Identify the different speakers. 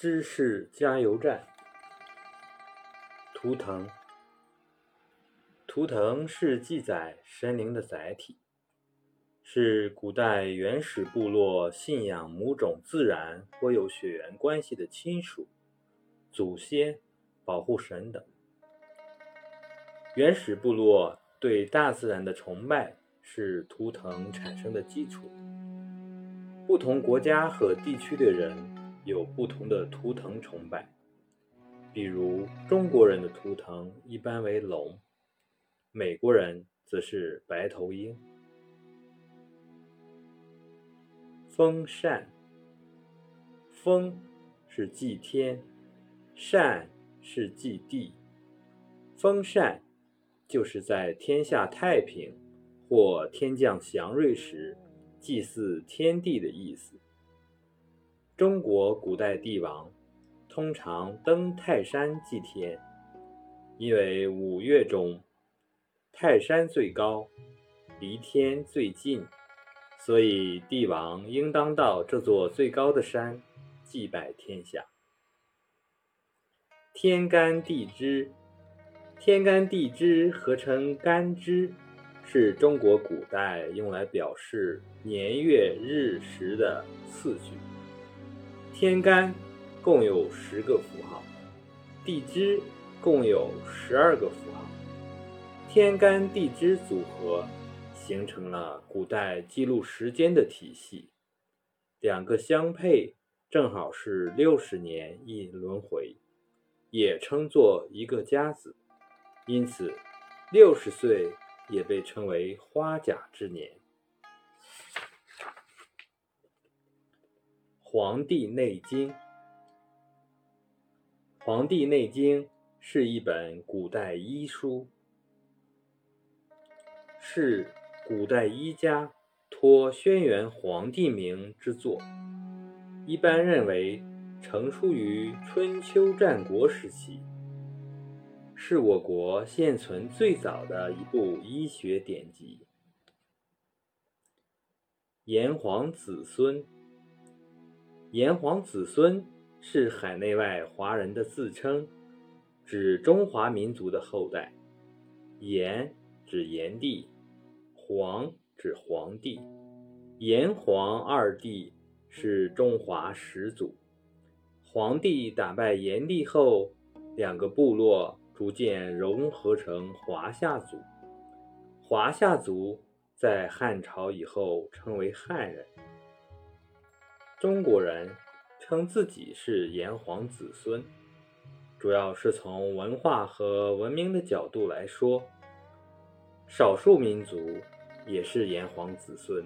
Speaker 1: 知识加油站。图腾，图腾是记载神灵的载体，是古代原始部落信仰某种自然或有血缘关系的亲属、祖先、保护神等。原始部落对大自然的崇拜是图腾产生的基础。不同国家和地区的人有不同的图腾崇拜，比如中国人的图腾一般为龙，美国人则是白头鹰。风扇，风是祭天，扇是祭地，风扇就是在天下太平或天降祥瑞时。祭祀天地的意思。中国古代帝王通常登泰山祭天，因为五岳中泰山最高，离天最近，所以帝王应当到这座最高的山祭拜天下。天干地支，天干地支合成干支。是中国古代用来表示年月日时的次序。天干共有十个符号，地支共有十二个符号。天干地支组合形成了古代记录时间的体系。两个相配，正好是六十年一轮回，也称作一个甲子。因此，六十岁。也被称为花甲之年。《黄帝内经》，《黄帝内经》是一本古代医书，是古代医家托轩辕黄帝名之作，一般认为成书于春秋战国时期。是我国现存最早的一部医学典籍。炎黄子孙，炎黄子孙是海内外华人的自称，指中华民族的后代。炎指炎帝，黄指黄帝，炎黄二帝是中华始祖。黄帝打败炎帝后，两个部落。逐渐融合成华夏族，华夏族在汉朝以后称为汉人。中国人称自己是炎黄子孙，主要是从文化和文明的角度来说。少数民族也是炎黄子孙。